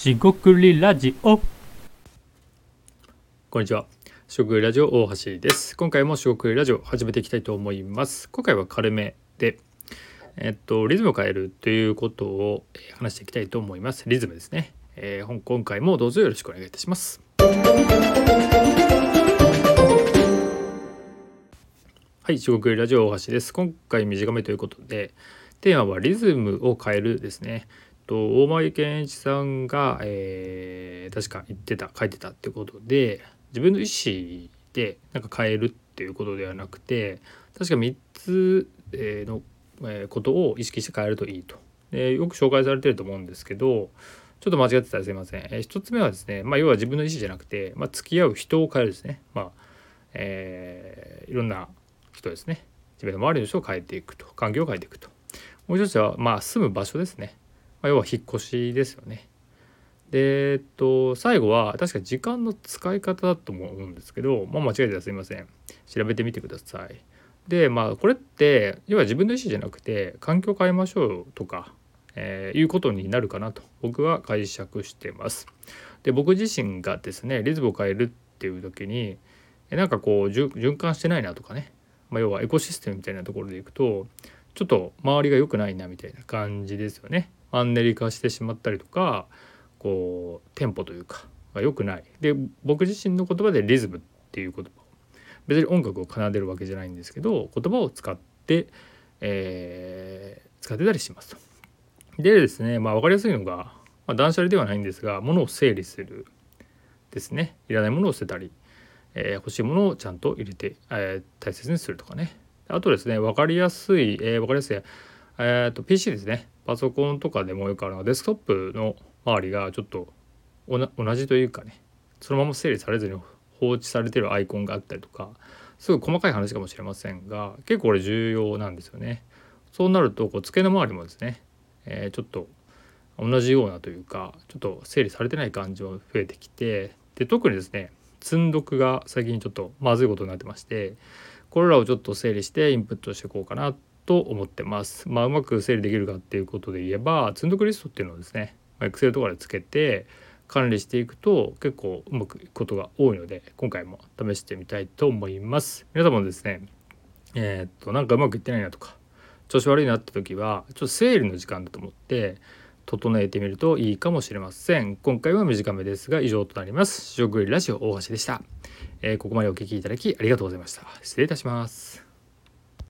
しごくりラジオこんにちは。四国ラジオ大橋です。今回も四国ラジオ始めていきたいと思います。今回は軽めで、えっとリズムを変えるということを話していきたいと思います。リズムですね。えー今回もどうぞよろしくお願いいたします。はい、四国ラジオ大橋です。今回短めということで、テーマはリズムを変えるですね。と大前健一さんが、えー確か言ってた書いてたってことで自分の意思でなんか変えるっていうことではなくて確か3つの、ことを意識して変えるといいと。でよく紹介されてると思うんですけどちょっと間違ってたらすいません、えー一つ目はですね、まあ、要は自分の意思じゃなくて、まあ、付き合う人を変えるですね。まあえーいろんな人ですね。自分の周りの人を変えていくと。環境を変えていくと。もう一つはまあ住む場所ですね。まあ、要は引っ越しですよね。で、えっと、最後は確か時間の使い方だと思うんですけど、まあ、間違えてたらすいません。調べてみてください。で、まあ、これって、要は自分の意思じゃなくて、環境変えましょうとか、えーいうことになるかなと、僕は解釈してます。で、僕自身がですね、リズムを変えるっていう時に、えなんかこう、循循環してないなとかね、まあ、要はエコシステムみたいなところでいくと、ちょっと周りが良くないなみたいな感じですよね。マンネリ化してしまったりとかこうテンポというかが良くない。で僕自身の言葉でリズムっていう言葉別に音楽を奏でるわけじゃないんですけど言葉を使って、えー使ってたりしますと。でですねまあ分かりやすいのが、まあ、断捨離ではないんですが物を整理するですねいらないものを捨てたり、えー欲しいものをちゃんと入れて、えー大切にするとかねあとですね分かりやすい、えー分かりやすいえー、と PC ですねパソコンとかでもよくあるのデスクトップの周りがちょっと同じというかねそのまま整理されずに放置されてるアイコンがあったりとかすごい細かい話かもしれませんが結構これ重要なんですよね。そうなるとこう机の周りもですね、えーちょっと同じようなというかちょっと整理されてない感じも増えてきてで特にですね積んどくが最近ちょっとまずいことになってましてこれらをちょっと整理してインプットしていこうかなっと思ってます。まあ、うまく整理できるかっていうことで言えば積んどくリストっていうのをですね、まあ Excel とかでつけて管理していくと結構うまくいくことが多いので今回も試してみたいと思います。皆様もですねえーっとなんかうまくいってないなとか調子悪いなって時はちょっと整理の時間だと思って整えてみるといいかもしれません。今回は短めですが以上となります。食リラジオ大橋でした、えーここまでお聞きいただきありがとうございました。失礼いたします。